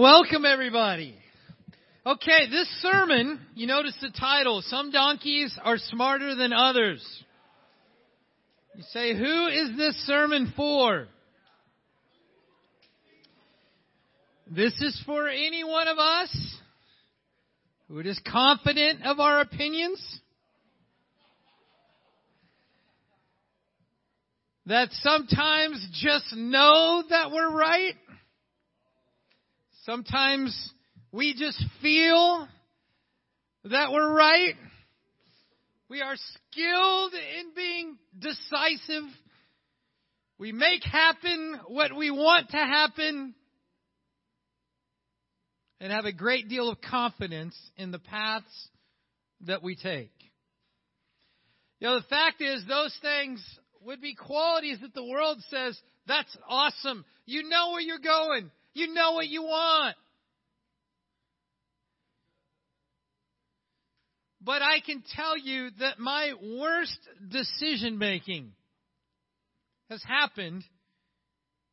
Welcome, everybody. Okay, this sermon, you notice the title, Some Donkeys Are Smarter Than Others. You say, Who is this sermon for? This is for any one of us who is confident of our opinions. That sometimes just know that we're right Sometimes we just feel that we're right. We are skilled in being decisive. We make happen what we want to happen and have a great deal of confidence in the paths that we take. You know, the fact is, those things would be qualities that the world says, that's awesome. You know where you're going. You know what you want. But I can tell you that my worst decision making has happened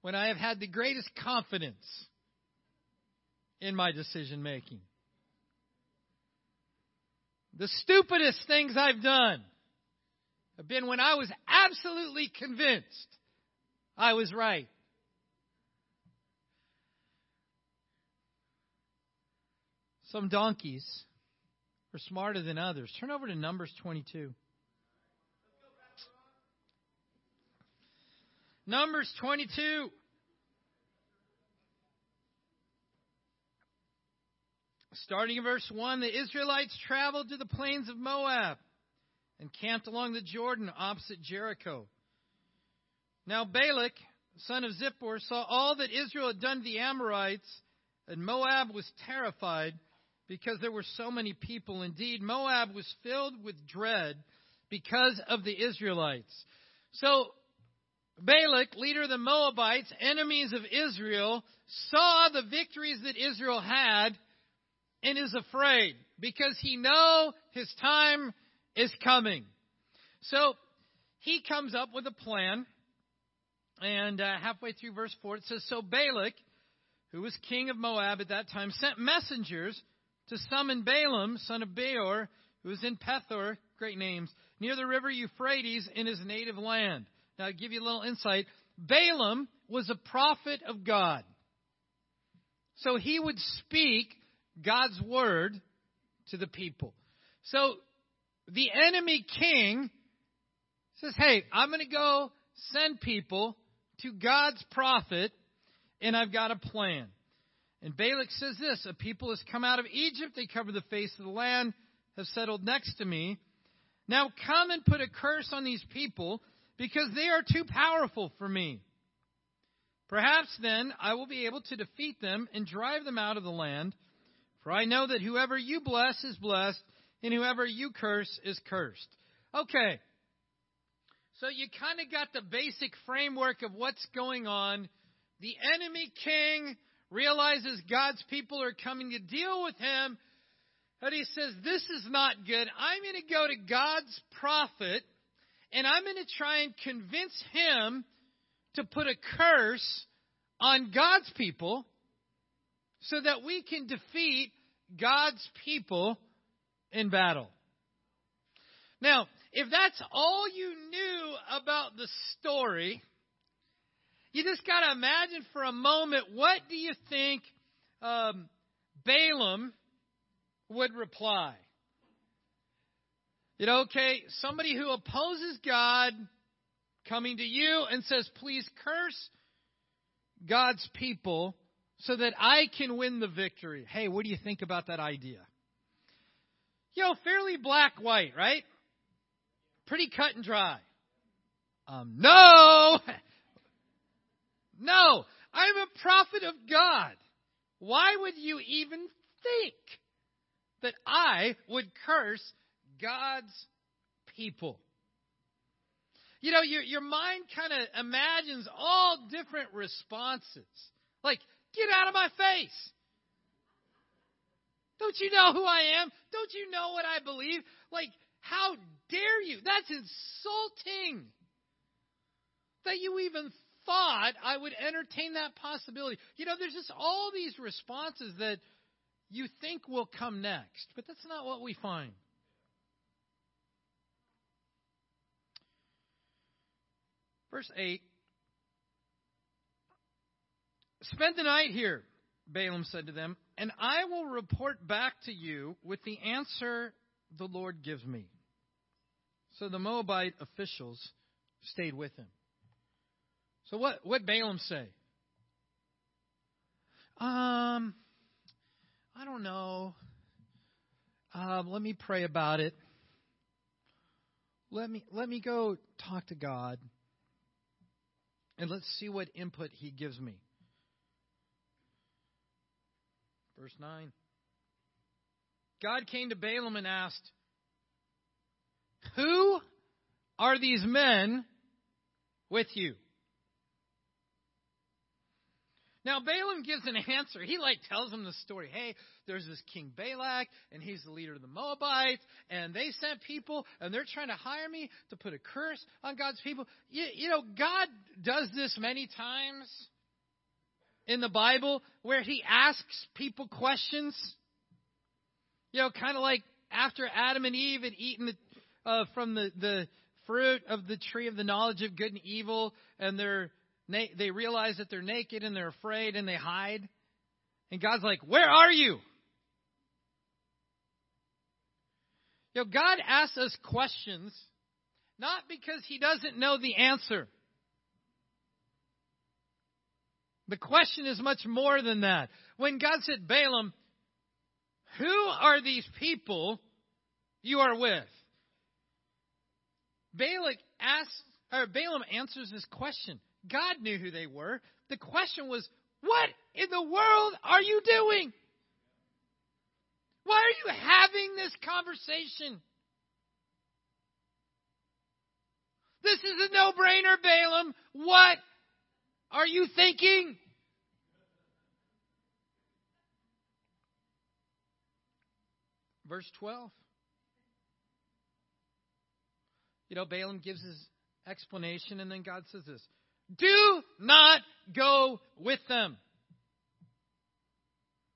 when I have had the greatest confidence in my decision making. The stupidest things I've done have been when I was absolutely convinced I was right. Some donkeys are smarter than others. Turn over to Numbers 22. Numbers 22. Starting in verse 1, the Israelites traveled to the plains of Moab and camped along the Jordan opposite Jericho. Now Balak, son of Zippor, saw all that Israel had done to the Amorites, and Moab was terrified because there were so many people. Indeed, Moab was filled with dread because of the Israelites. So, Balak, leader of the Moabites, enemies of Israel, saw the victories that Israel had and is afraid because he know his time is coming. So, he comes up with a plan. And uh, halfway through verse 4, it says, So Balak, who was king of Moab at that time, sent messengers to summon Balaam, son of Beor, who was in Pethor, great names, near the river Euphrates in his native land. Now, I'll give you a little insight. Balaam was a prophet of God. So he would speak God's word to the people. So the enemy king says, Hey, I'm going to go send people to God's prophet, and I've got a plan. And Balak says this A people has come out of Egypt, they cover the face of the land, have settled next to me. Now come and put a curse on these people, because they are too powerful for me. Perhaps then I will be able to defeat them and drive them out of the land. For I know that whoever you bless is blessed, and whoever you curse is cursed. Okay. So you kind of got the basic framework of what's going on. The enemy king realizes God's people are coming to deal with him, and he says, This is not good. I'm going to go to God's prophet, and I'm going to try and convince him to put a curse on God's people so that we can defeat God's people in battle. Now, if that's all you knew about the story, you just got to imagine for a moment what do you think um, Balaam would reply? You know, okay, somebody who opposes God coming to you and says, please curse God's people so that I can win the victory. Hey, what do you think about that idea? You know, fairly black white, right? Pretty cut and dry. Um, no! No, I'm a prophet of God. Why would you even think that I would curse God's people? You know, your, your mind kind of imagines all different responses. Like, get out of my face. Don't you know who I am? Don't you know what I believe? Like, how dare you? That's insulting that you even thought I would entertain that possibility. You know, there's just all these responses that you think will come next, but that's not what we find. Verse 8 Spend the night here, Balaam said to them, and I will report back to you with the answer the Lord gives me. So the Moabite officials stayed with him. So what what Balaam say? Um I don't know. Um, let me pray about it. Let me let me go talk to God. And let's see what input he gives me. Verse 9. God came to Balaam and asked, Who are these men with you? Now Balaam gives an answer. He like tells him the story. Hey, there's this king Balak, and he's the leader of the Moabites, and they sent people, and they're trying to hire me to put a curse on God's people. You, you know, God does this many times in the Bible where He asks people questions. You know, kind of like after Adam and Eve had eaten the, uh, from the the fruit of the tree of the knowledge of good and evil, and they're they realize that they're naked and they're afraid and they hide. And God's like, Where are you? You know, God asks us questions not because He doesn't know the answer. The question is much more than that. When God said, Balaam, who are these people you are with? Balak asks, or Balaam answers this question. God knew who they were. The question was, what in the world are you doing? Why are you having this conversation? This is a no brainer, Balaam. What are you thinking? Verse 12. You know, Balaam gives his explanation, and then God says this do not go with them.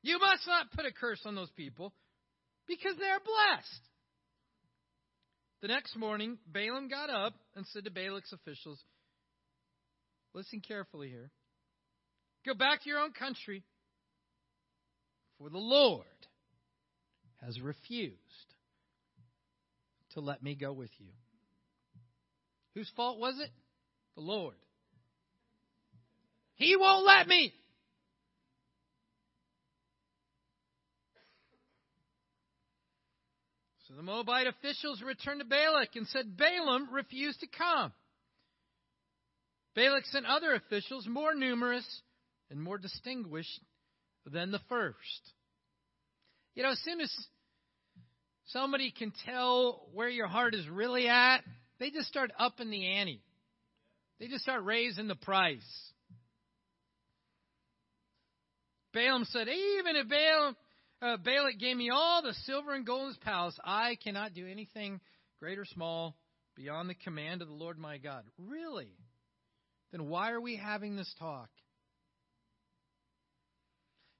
You must not put a curse on those people because they are blessed. The next morning, Balaam got up and said to Balak's officials, Listen carefully here. Go back to your own country, for the Lord has refused to let me go with you. Whose fault was it? The Lord. He won't let me. So the Moabite officials returned to Balak and said, Balaam refused to come. Balak sent other officials, more numerous and more distinguished than the first. You know, as soon as somebody can tell where your heart is really at, they just start upping the ante. They just start raising the price. Balaam said, Even if Balaam, uh, Balak gave me all the silver and gold in his palace, I cannot do anything great or small beyond the command of the Lord my God. Really? Then why are we having this talk?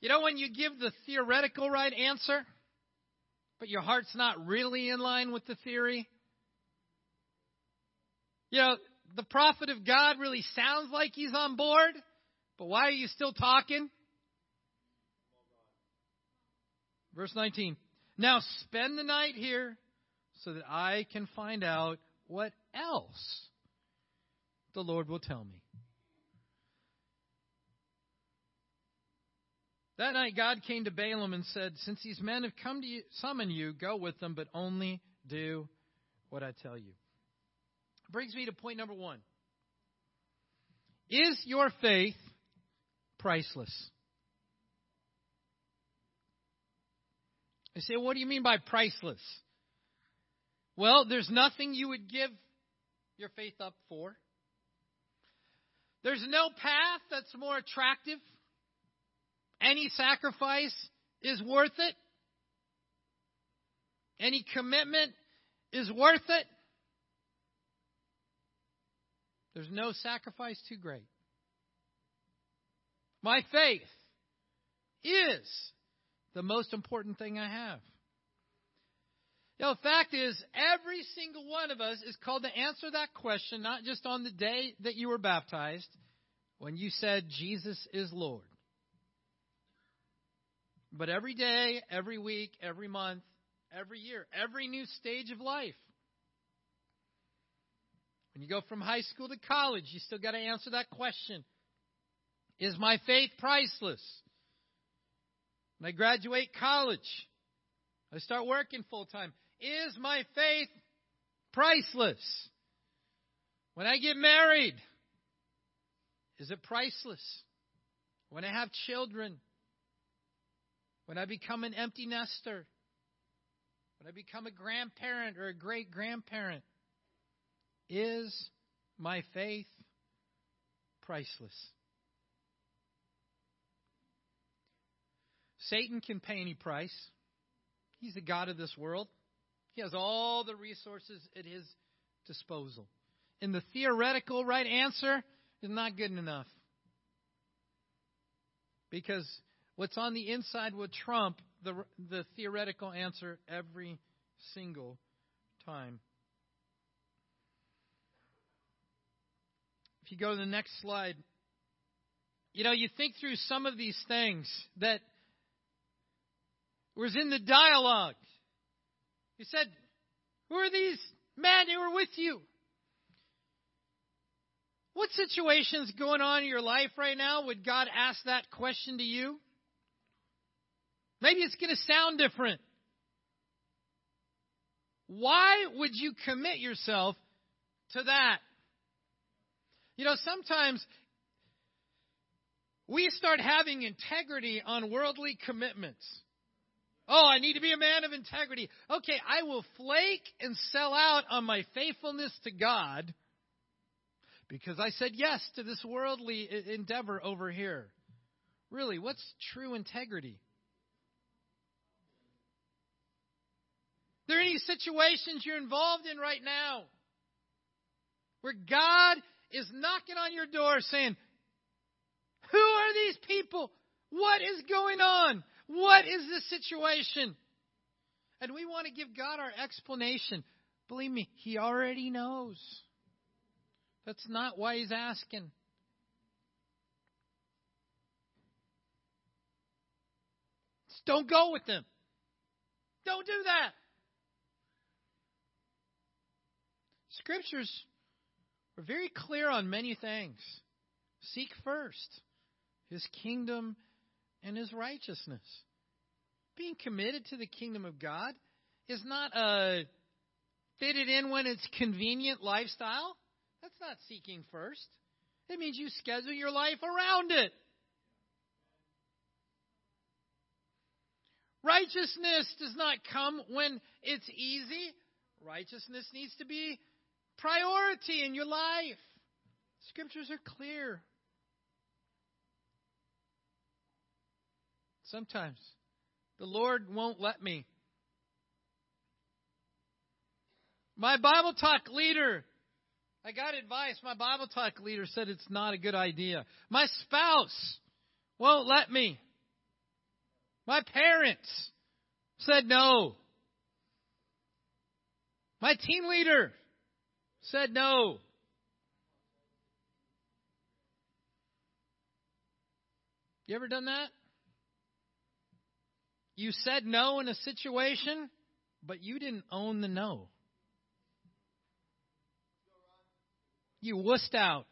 You know, when you give the theoretical right answer, but your heart's not really in line with the theory, you know, the prophet of God really sounds like he's on board, but why are you still talking? Verse 19. Now spend the night here so that I can find out what else the Lord will tell me. That night God came to Balaam and said, Since these men have come to you, summon you, go with them, but only do what I tell you. Brings me to point number one. Is your faith priceless? I say, what do you mean by priceless? Well, there's nothing you would give your faith up for. There's no path that's more attractive. Any sacrifice is worth it. Any commitment is worth it. There's no sacrifice too great. My faith is the most important thing I have. You know, the fact is, every single one of us is called to answer that question, not just on the day that you were baptized, when you said, Jesus is Lord. But every day, every week, every month, every year, every new stage of life. When you go from high school to college, you still got to answer that question Is my faith priceless? When I graduate college, I start working full time. Is my faith priceless? When I get married, is it priceless? When I have children, when I become an empty nester, when I become a grandparent or a great grandparent, is my faith priceless? Satan can pay any price. He's the God of this world. He has all the resources at his disposal. And the theoretical right answer is not good enough. Because what's on the inside will trump the, the theoretical answer every single time. If you go to the next slide, you know, you think through some of these things that was in the dialogue. He said, Who are these men who are with you? What situations going on in your life right now would God ask that question to you? Maybe it's going to sound different. Why would you commit yourself to that? You know, sometimes we start having integrity on worldly commitments. Oh, I need to be a man of integrity. Okay, I will flake and sell out on my faithfulness to God because I said yes to this worldly endeavor over here. Really, what's true integrity? Are there any situations you're involved in right now where God is knocking on your door saying, Who are these people? What is going on? What is the situation? And we want to give God our explanation. Believe me, He already knows. That's not why He's asking. Just don't go with them. Don't do that. Scriptures are very clear on many things. Seek first His kingdom and his righteousness. Being committed to the kingdom of God is not a fit it in when it's convenient lifestyle. That's not seeking first. It means you schedule your life around it. Righteousness does not come when it's easy. Righteousness needs to be priority in your life. Scriptures are clear. Sometimes the Lord won't let me. My Bible talk leader, I got advice. My Bible talk leader said it's not a good idea. My spouse won't let me. My parents said no. My team leader said no. You ever done that? You said no in a situation, but you didn't own the no. You wussed out.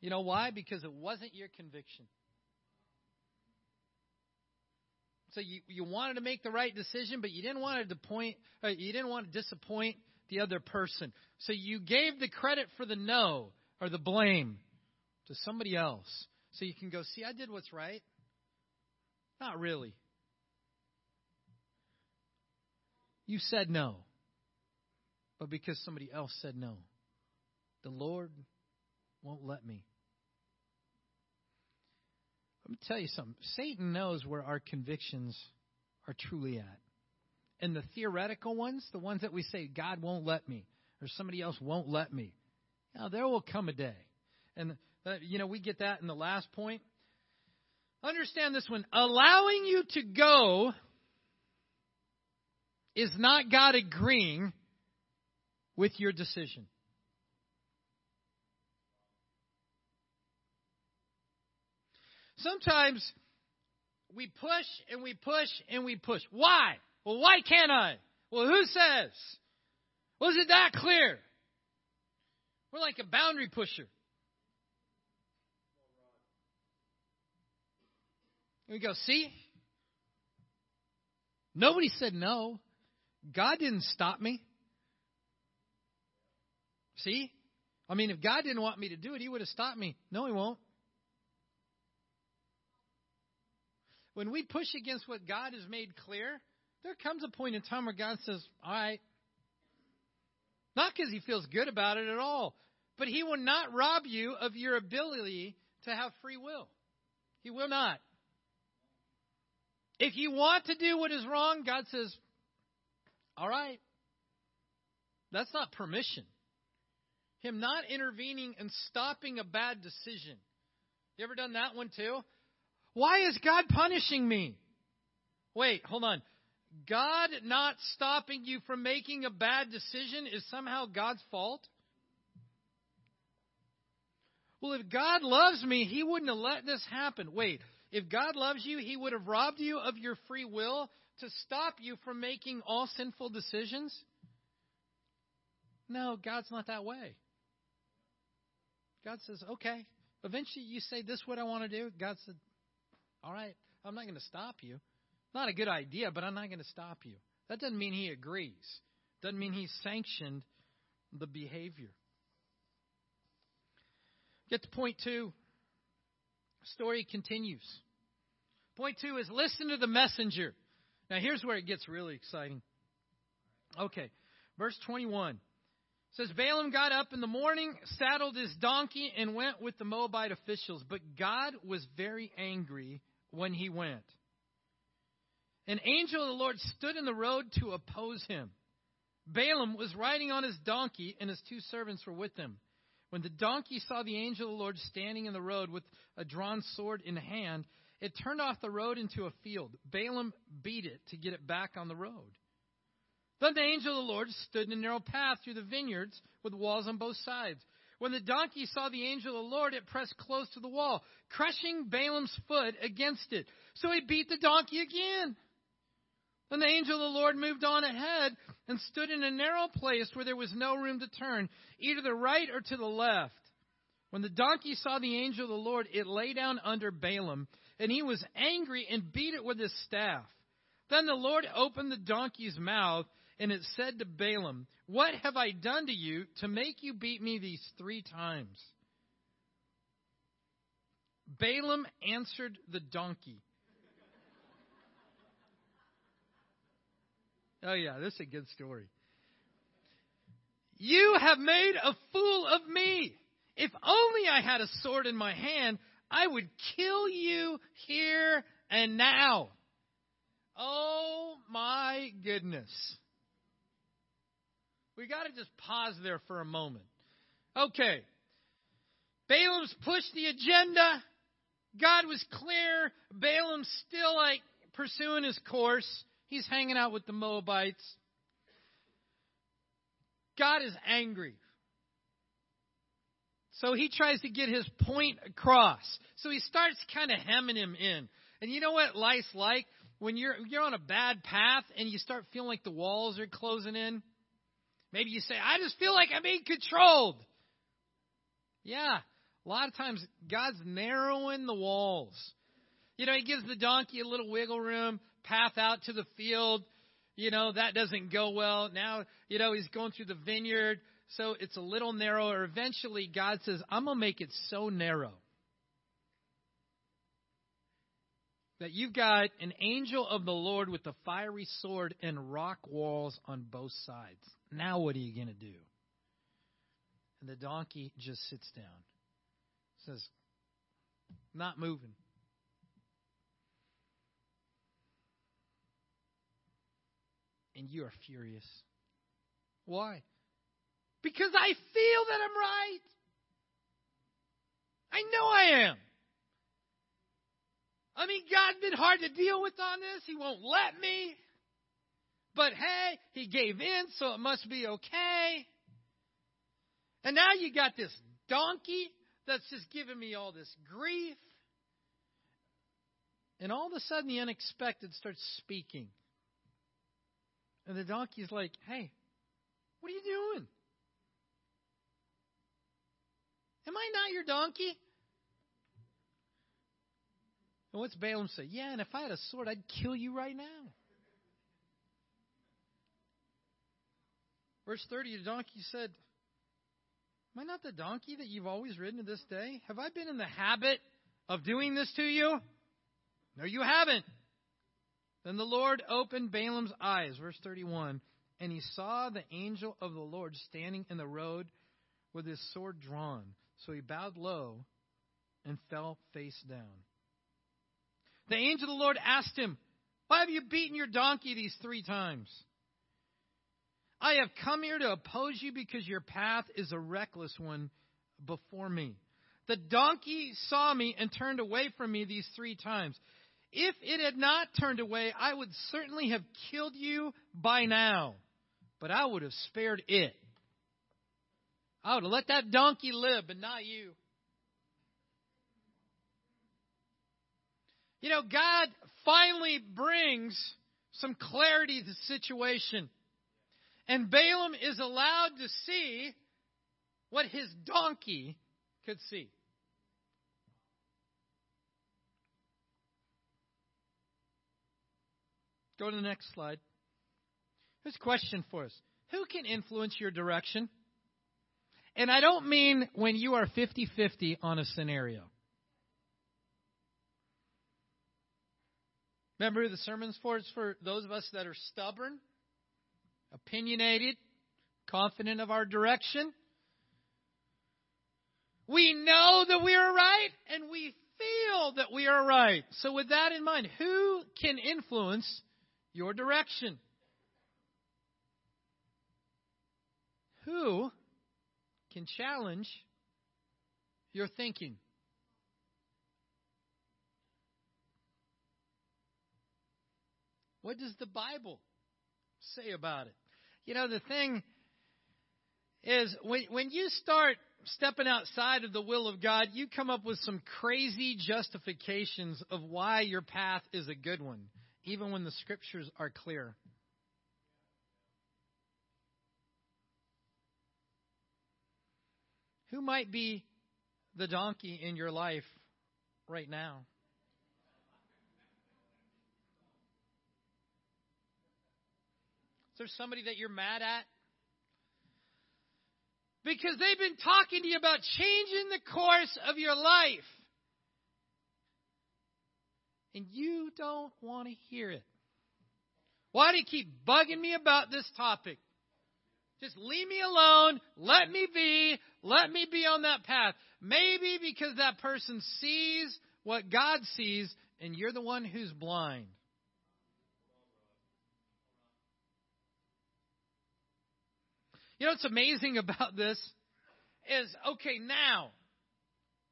You know why? Because it wasn't your conviction. So you, you wanted to make the right decision, but you didn't want to point, uh, you didn't want to disappoint the other person. So you gave the credit for the no or the blame to somebody else. So you can go, see, I did what's right. Not really. You said no, but because somebody else said no, the Lord won't let me. Let me tell you something. Satan knows where our convictions are truly at. And the theoretical ones, the ones that we say, God won't let me, or somebody else won't let me, now there will come a day. And, uh, you know, we get that in the last point. Understand this one. Allowing you to go is not God agreeing with your decision. Sometimes we push and we push and we push. Why? Well, why can't I? Well, who says? Was it that clear? We're like a boundary pusher. And we go, see? Nobody said no. God didn't stop me. See? I mean, if God didn't want me to do it, He would have stopped me. No, He won't. When we push against what God has made clear, there comes a point in time where God says, All right. Not because He feels good about it at all, but He will not rob you of your ability to have free will. He will not. If you want to do what is wrong, God says, All right. That's not permission. Him not intervening and stopping a bad decision. You ever done that one too? Why is God punishing me? Wait, hold on. God not stopping you from making a bad decision is somehow God's fault? Well, if God loves me, He wouldn't have let this happen. Wait, if God loves you, He would have robbed you of your free will to stop you from making all sinful decisions? No, God's not that way. God says, okay. Eventually, you say, This is what I want to do. God said, All right, I'm not going to stop you. Not a good idea, but I'm not going to stop you. That doesn't mean He agrees, doesn't mean He sanctioned the behavior. Get to point two. Story continues. Point two is listen to the messenger. Now, here's where it gets really exciting. Okay, verse 21 says Balaam got up in the morning, saddled his donkey, and went with the Moabite officials. But God was very angry when he went. An angel of the Lord stood in the road to oppose him. Balaam was riding on his donkey, and his two servants were with him. When the donkey saw the angel of the Lord standing in the road with a drawn sword in hand, it turned off the road into a field. Balaam beat it to get it back on the road. Then the angel of the Lord stood in a narrow path through the vineyards with walls on both sides. When the donkey saw the angel of the Lord, it pressed close to the wall, crushing Balaam's foot against it. So he beat the donkey again. Then the angel of the Lord moved on ahead and stood in a narrow place where there was no room to turn, either to the right or to the left. When the donkey saw the angel of the Lord, it lay down under Balaam, and he was angry and beat it with his staff. Then the Lord opened the donkey's mouth, and it said to Balaam, What have I done to you to make you beat me these three times? Balaam answered the donkey. Oh, yeah, this is a good story. You have made a fool of me. If only I had a sword in my hand, I would kill you here and now. Oh my goodness. We got to just pause there for a moment. Okay. Balaam's pushed the agenda. God was clear. Balaam's still like pursuing his course. He's hanging out with the Moabites. God is angry. So he tries to get his point across. So he starts kind of hemming him in. And you know what life's like? When you're you're on a bad path and you start feeling like the walls are closing in. Maybe you say, I just feel like I'm being controlled. Yeah. A lot of times God's narrowing the walls. You know, he gives the donkey a little wiggle room, path out to the field. You know, that doesn't go well. Now, you know, he's going through the vineyard so it's a little narrower. Eventually, God says, I'm going to make it so narrow that you've got an angel of the Lord with a fiery sword and rock walls on both sides. Now, what are you going to do? And the donkey just sits down, says, Not moving. And you are furious. Why? Because I feel that I'm right. I know I am. I mean, God's been hard to deal with on this. He won't let me. But hey, he gave in, so it must be okay. And now you got this donkey that's just giving me all this grief. And all of a sudden, the unexpected starts speaking. And the donkey's like, hey, what are you doing? Am I not your donkey? And what's Balaam say? Yeah, and if I had a sword, I'd kill you right now. Verse 30, the donkey said, Am I not the donkey that you've always ridden to this day? Have I been in the habit of doing this to you? No, you haven't. Then the Lord opened Balaam's eyes, verse 31, and he saw the angel of the Lord standing in the road with his sword drawn. So he bowed low and fell face down. The angel of the Lord asked him, Why have you beaten your donkey these three times? I have come here to oppose you because your path is a reckless one before me. The donkey saw me and turned away from me these three times. If it had not turned away, I would certainly have killed you by now, but I would have spared it. I would have let that donkey live, but not you. You know, God finally brings some clarity to the situation. And Balaam is allowed to see what his donkey could see. Go to the next slide. Here's a question for us Who can influence your direction? And I don't mean when you are 50 50 on a scenario. Remember the sermon's for? It's for those of us that are stubborn, opinionated, confident of our direction. We know that we are right, and we feel that we are right. So, with that in mind, who can influence your direction? Who can challenge your thinking? What does the Bible say about it? You know, the thing is, when, when you start stepping outside of the will of God, you come up with some crazy justifications of why your path is a good one, even when the scriptures are clear. Who might be the donkey in your life right now? Is there somebody that you're mad at? Because they've been talking to you about changing the course of your life. And you don't want to hear it. Why do you keep bugging me about this topic? Just leave me alone. Let me be. Let me be on that path. Maybe because that person sees what God sees and you're the one who's blind. You know what's amazing about this is okay, now,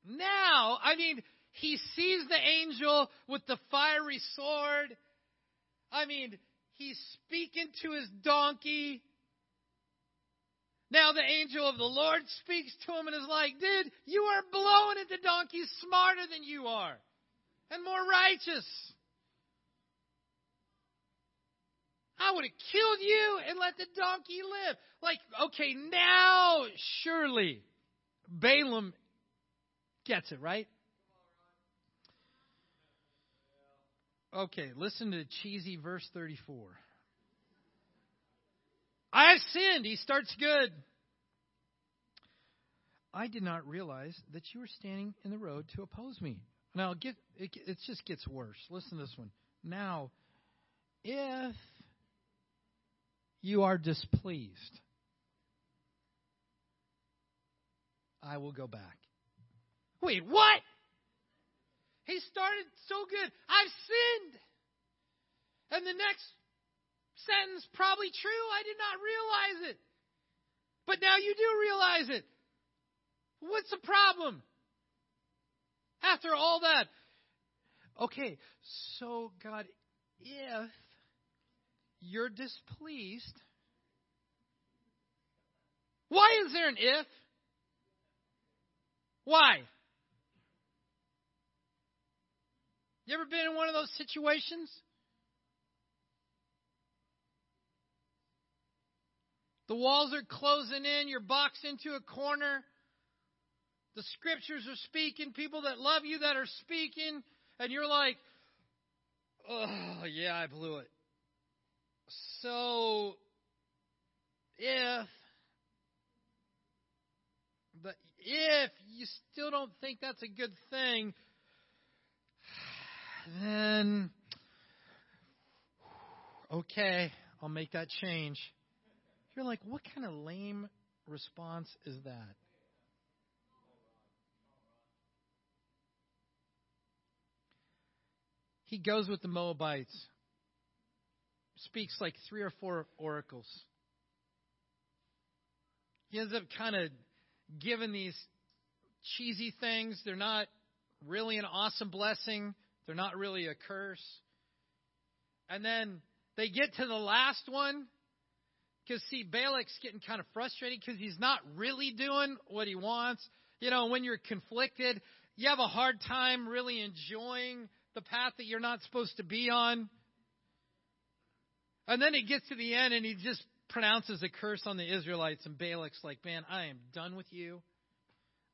now, I mean, he sees the angel with the fiery sword. I mean, he's speaking to his donkey. Now the angel of the Lord speaks to him and is like, dude, you are blowing it. The donkey's smarter than you are and more righteous. I would have killed you and let the donkey live. Like, okay, now surely Balaam gets it, right? Okay, listen to cheesy verse 34. I have sinned. He starts good. I did not realize that you were standing in the road to oppose me. Now, get, it, it just gets worse. Listen to this one. Now, if you are displeased, I will go back. Wait, what? He started so good. I've sinned. And the next sentence probably true. I did not realize it. But now you do realize it. What's the problem? After all that, Okay, so God, if you're displeased, why is there an if? Why? You ever been in one of those situations? The walls are closing in, you're boxed into a corner. The scriptures are speaking, people that love you that are speaking, and you're like, oh, yeah, I blew it. So, if, but if you still don't think that's a good thing, then, okay, I'll make that change. You're like, what kind of lame response is that? He goes with the Moabites, speaks like three or four oracles. He ends up kind of giving these cheesy things. They're not really an awesome blessing, they're not really a curse. And then they get to the last one because, see, Balak's getting kind of frustrated because he's not really doing what he wants. You know, when you're conflicted, you have a hard time really enjoying the path that you're not supposed to be on. And then he gets to the end and he just pronounces a curse on the Israelites, and Balak's like, Man, I am done with you.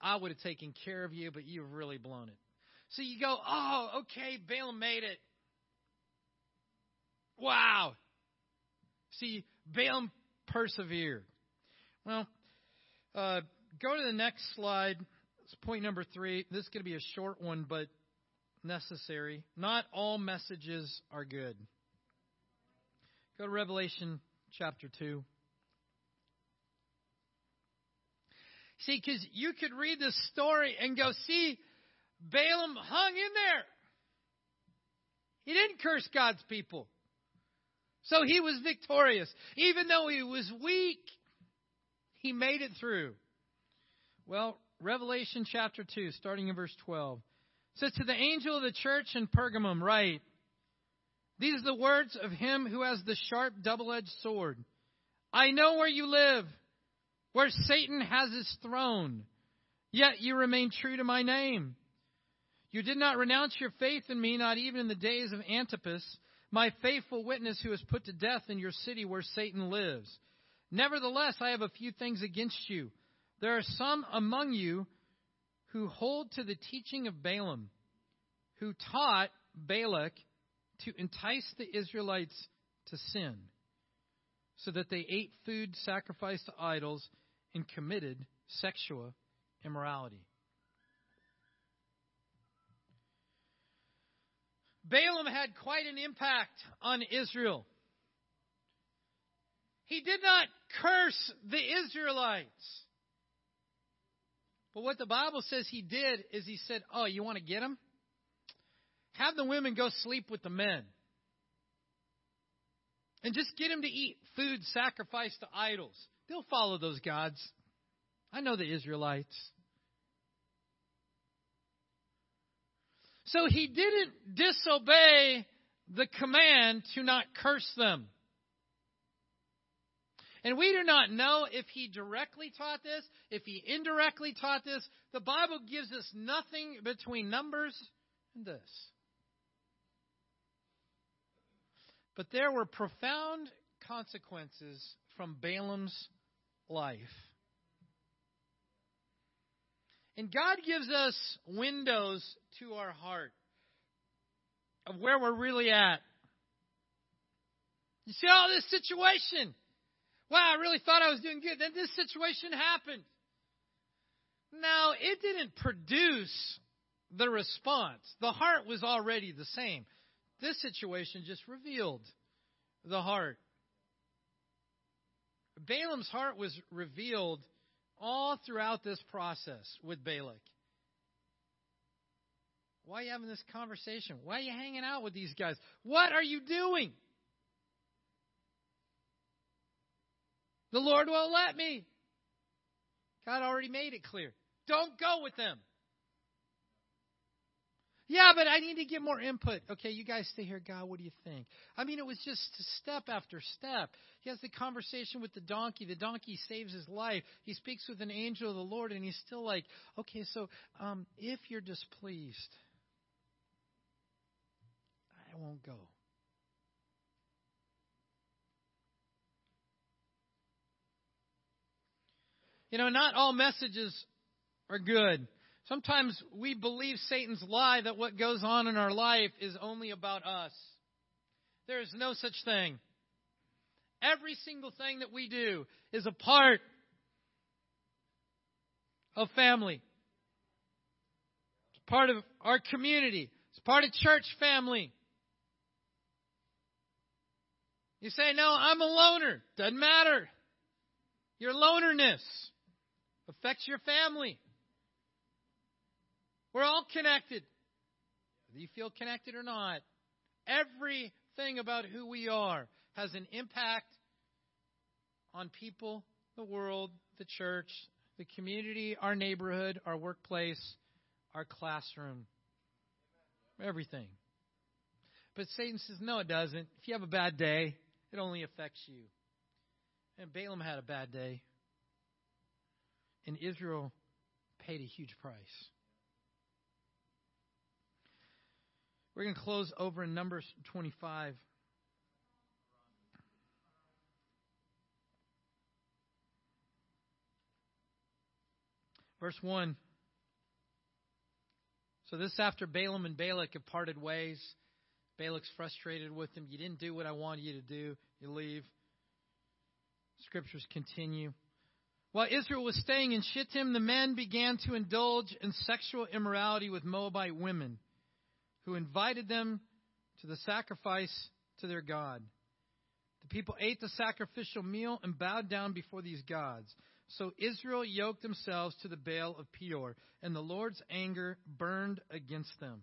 I would have taken care of you, but you've really blown it. So you go, Oh, okay, Balaam made it. Wow. See, Balaam persevered. Well, uh, go to the next slide. It's point number three. This is going to be a short one, but necessary. Not all messages are good. Go to Revelation chapter 2. See, because you could read this story and go, see, Balaam hung in there. He didn't curse God's people. So he was victorious. Even though he was weak, he made it through. Well, Revelation chapter 2, starting in verse 12. says, To the angel of the church in Pergamum, write, These are the words of him who has the sharp double edged sword. I know where you live, where Satan has his throne, yet you remain true to my name. You did not renounce your faith in me, not even in the days of Antipas my faithful witness who was put to death in your city where Satan lives. Nevertheless, I have a few things against you. There are some among you who hold to the teaching of Balaam, who taught Balak to entice the Israelites to sin, so that they ate food sacrificed to idols and committed sexual immorality. Balaam had quite an impact on Israel. He did not curse the Israelites. But what the Bible says he did is he said, Oh, you want to get them? Have the women go sleep with the men. And just get them to eat food sacrificed to idols. They'll follow those gods. I know the Israelites. So he didn't disobey the command to not curse them. And we do not know if he directly taught this, if he indirectly taught this. The Bible gives us nothing between numbers and this. But there were profound consequences from Balaam's life. And God gives us windows to our heart of where we're really at. You see, all this situation. Wow, I really thought I was doing good. Then this situation happened. Now, it didn't produce the response. The heart was already the same. This situation just revealed the heart. Balaam's heart was revealed all throughout this process with Balak. Why are you having this conversation? Why are you hanging out with these guys? What are you doing? The Lord won't let me. God already made it clear. Don't go with them. Yeah, but I need to get more input. Okay, you guys stay here. God, what do you think? I mean, it was just step after step. He has the conversation with the donkey. The donkey saves his life. He speaks with an angel of the Lord, and he's still like, okay, so um, if you're displeased, I won't go. You know, not all messages are good. Sometimes we believe Satan's lie that what goes on in our life is only about us. There is no such thing. Every single thing that we do is a part of family. It's part of our community. It's part of church family. You say, no, I'm a loner. Doesn't matter. Your lonerness affects your family. We're all connected. Whether you feel connected or not, everything about who we are has an impact on people, the world, the church, the community, our neighborhood, our workplace, our classroom. Everything. But Satan says, no, it doesn't. If you have a bad day, it only affects you. And Balaam had a bad day. And Israel paid a huge price. We're going to close over in Numbers 25. Verse 1. So this after Balaam and Balak have parted ways. Balak's frustrated with him. You didn't do what I wanted you to do. You leave. Scriptures continue. While Israel was staying in Shittim, the men began to indulge in sexual immorality with Moabite women who invited them to the sacrifice to their God. The people ate the sacrificial meal and bowed down before these gods. So Israel yoked themselves to the Baal of Peor, and the Lord's anger burned against them.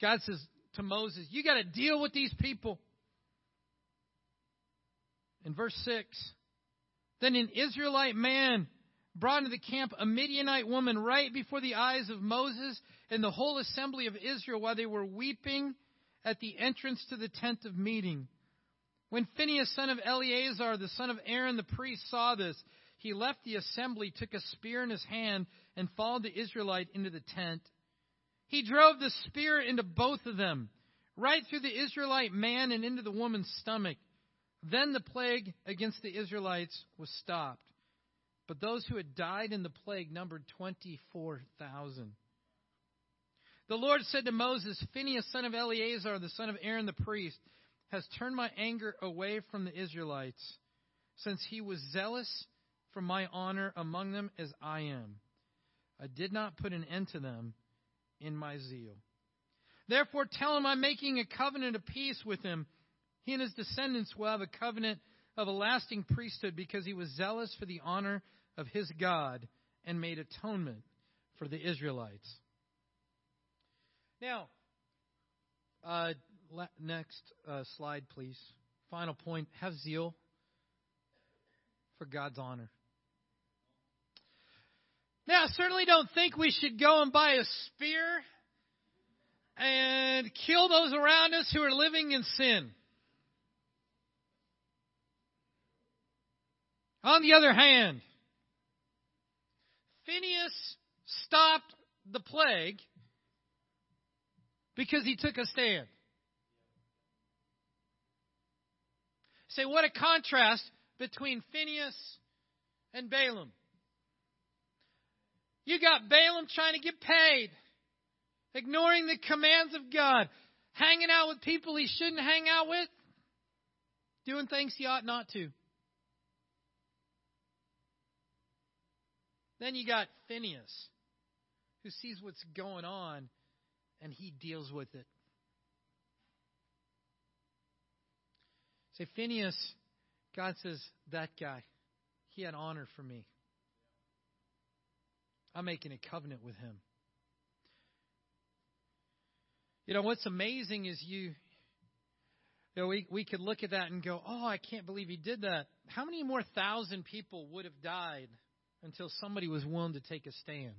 God says to Moses, You got to deal with these people. In verse 6, then an Israelite man brought into the camp a Midianite woman right before the eyes of Moses and the whole assembly of Israel while they were weeping at the entrance to the tent of meeting. When Phinehas, son of Eleazar, the son of Aaron the priest, saw this, he left the assembly, took a spear in his hand, and followed the Israelite into the tent. He drove the spear into both of them, right through the Israelite man and into the woman's stomach. Then the plague against the Israelites was stopped. But those who had died in the plague numbered 24,000. The Lord said to Moses, Phinehas, son of Eleazar, the son of Aaron the priest, has turned my anger away from the Israelites, since he was zealous for my honor among them as I am. I did not put an end to them in my zeal. Therefore, tell him I'm making a covenant of peace with him. He and his descendants will have a covenant of a lasting priesthood because he was zealous for the honor of his God and made atonement for the Israelites. Now, uh, next uh, slide, please. Final point have zeal for God's honor. Now, I certainly don't think we should go and buy a spear and kill those around us who are living in sin. On the other hand, Phineas stopped the plague because he took a stand. Say, what a contrast between Phineas and Balaam. You got Balaam trying to get paid, ignoring the commands of God, hanging out with people he shouldn't hang out with, doing things he ought not to. Then you got Phineas, who sees what's going on and he deals with it. Say, Phineas, God says, that guy, he had honor for me. I'm making a covenant with him. You know, what's amazing is you, you know, we, we could look at that and go, oh, I can't believe he did that. How many more thousand people would have died until somebody was willing to take a stand?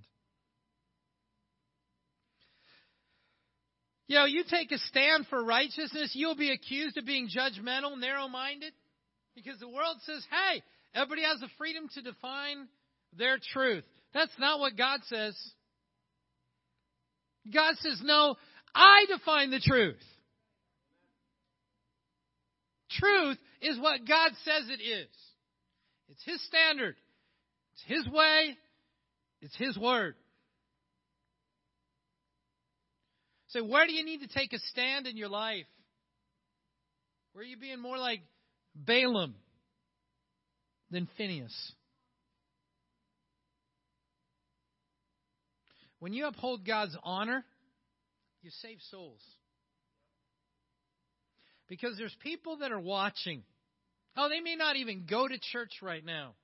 You know, you take a stand for righteousness, you'll be accused of being judgmental, narrow minded, because the world says, hey, everybody has the freedom to define their truth. That's not what God says. God says, no, I define the truth. Truth is what God says it is. It's His standard. It's His way. It's His word. So, where do you need to take a stand in your life? Where are you being more like Balaam than Phineas? When you uphold God's honor, you save souls. Because there's people that are watching. Oh, they may not even go to church right now.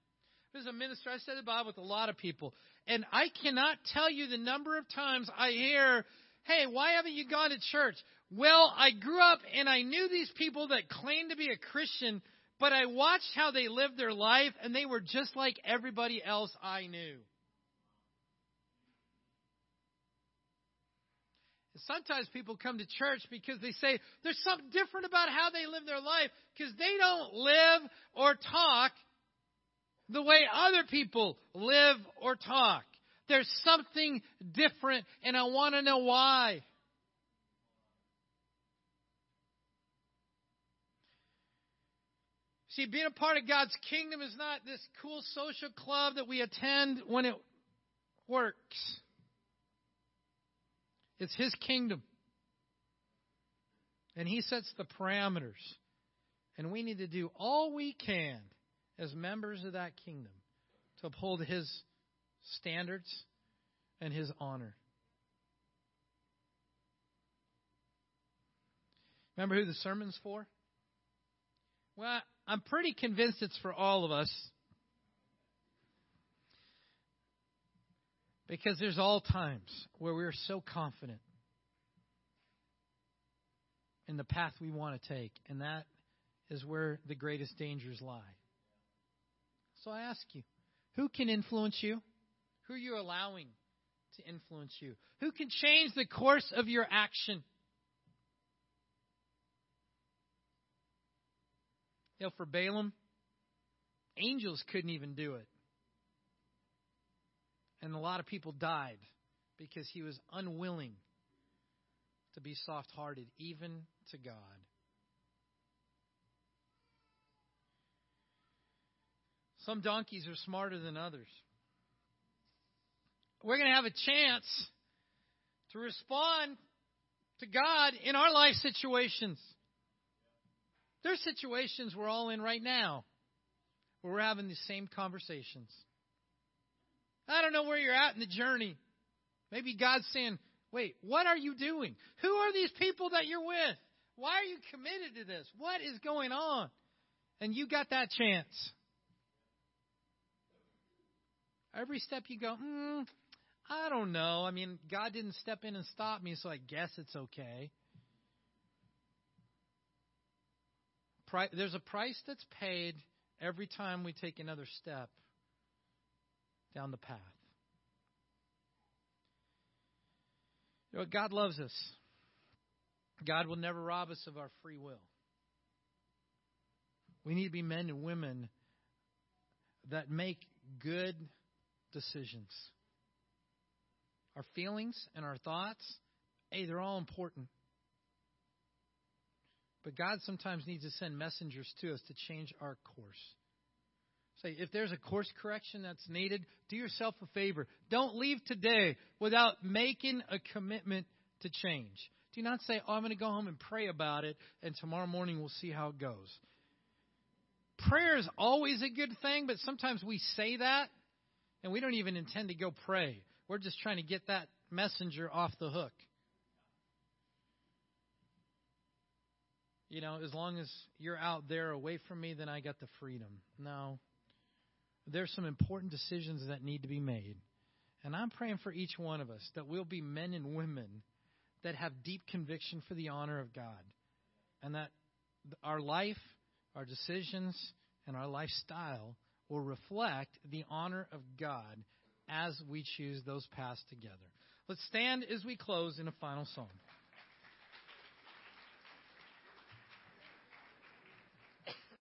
There's a minister, I said about with a lot of people, and I cannot tell you the number of times I hear, hey, why haven't you gone to church? Well, I grew up and I knew these people that claimed to be a Christian, but I watched how they lived their life, and they were just like everybody else I knew. Sometimes people come to church because they say there's something different about how they live their life because they don't live or talk the way other people live or talk. There's something different, and I want to know why. See, being a part of God's kingdom is not this cool social club that we attend when it works. It's His kingdom. And He sets the parameters. And we need to do all we can as members of that kingdom to uphold His standards and His honor. Remember who the sermon's for? Well, I'm pretty convinced it's for all of us. Because there's all times where we're so confident in the path we want to take, and that is where the greatest dangers lie. So I ask you, who can influence you? Who are you allowing to influence you? Who can change the course of your action? You know, for Balaam, angels couldn't even do it. And a lot of people died because he was unwilling to be soft hearted, even to God. Some donkeys are smarter than others. We're going to have a chance to respond to God in our life situations. There's situations we're all in right now where we're having the same conversations. I don't know where you're at in the journey. Maybe God's saying, wait, what are you doing? Who are these people that you're with? Why are you committed to this? What is going on? And you got that chance. Every step you go, mm, I don't know. I mean, God didn't step in and stop me, so I guess it's okay. There's a price that's paid every time we take another step down the path. You know, God loves us. God will never rob us of our free will. We need to be men and women that make good decisions. Our feelings and our thoughts, hey, they're all important. But God sometimes needs to send messengers to us to change our course. Say, if there's a course correction that's needed, do yourself a favor. Don't leave today without making a commitment to change. Do not say, oh, I'm going to go home and pray about it, and tomorrow morning we'll see how it goes. Prayer is always a good thing, but sometimes we say that, and we don't even intend to go pray. We're just trying to get that messenger off the hook. You know, as long as you're out there away from me, then I got the freedom. No, there's some important decisions that need to be made. And I'm praying for each one of us that we'll be men and women that have deep conviction for the honor of God. And that our life, our decisions, and our lifestyle will reflect the honor of God as we choose those paths together. Let's stand as we close in a final song.